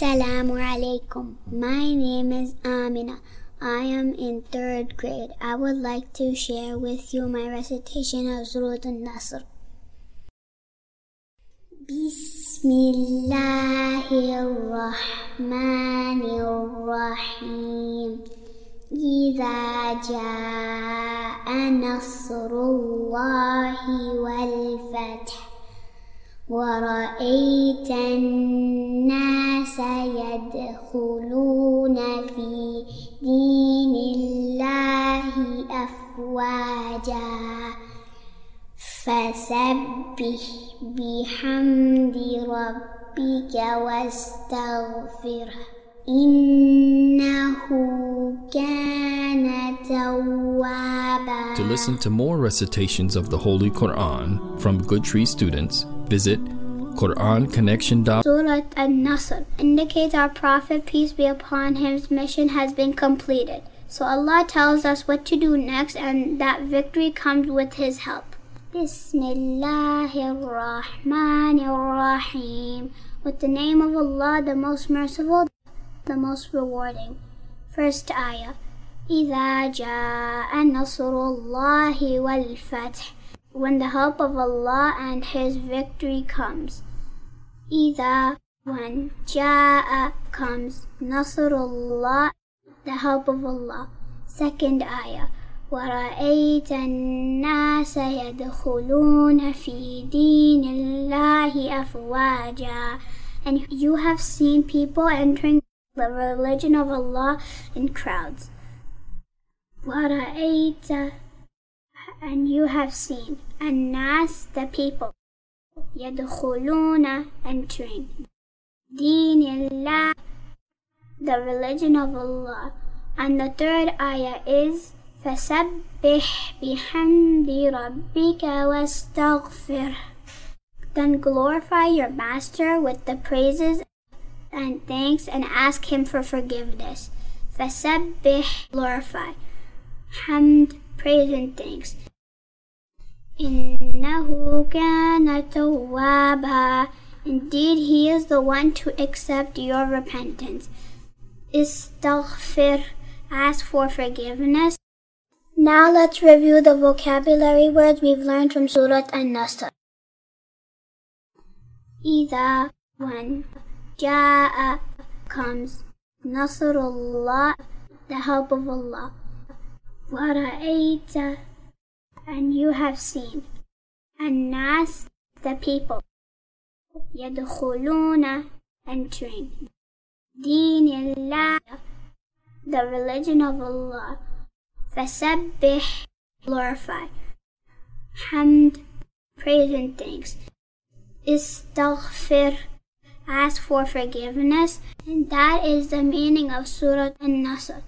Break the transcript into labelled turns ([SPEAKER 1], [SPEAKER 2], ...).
[SPEAKER 1] Assalamu alaikum. My name is Amina. I am in third grade. I would like to share with you my recitation of Surah An-Nasr. بسم الله الرحمن الرحيم إذا جاء نصر الله والفتح ورأيت الناس يدخلون في دين الله أفواجا فسبح بحمد ربك واستغفره إنه كان توابا
[SPEAKER 2] To listen to more recitations of the Holy Quran from Good Tree students, visit QuranConnection.com.
[SPEAKER 1] Surah An-Nasr indicates our Prophet, peace be upon him's mission has been completed. So Allah tells us what to do next and that victory comes with his help. Bismillahirrahmanirrahim. With the name of Allah, the most merciful, the most rewarding. First ayah. إذا جاء نصر الله والفتح when the help of Allah and His victory comes. إذا when جاء comes Nasrullah, the help of Allah. Second ayah. ورأيت الناس يدخلون في دين الله أفواجا and you have seen people entering the religion of Allah in crowds. ورأيت and you have seen الناس the people يدخلون entering دين الله the religion of Allah and the third ayah is فسبح بحمد ربك واستغفر then glorify your master with the praises and thanks and ask him for forgiveness فسبح glorify hamd praise and thanks إنه كان توابا Indeed, He is the one to accept your repentance. Istaghfir, ask for forgiveness. Now let's review the vocabulary words we've learned from Surah An-Nasr. إذا when جاء comes Nasrullah, the help of Allah. ورأيت and you have seen الناس the people يدخلون entering دين الله the religion of Allah فسبح glorify حمد praise and thanks استغفر ask for forgiveness and that is the meaning of Surah An-Nasr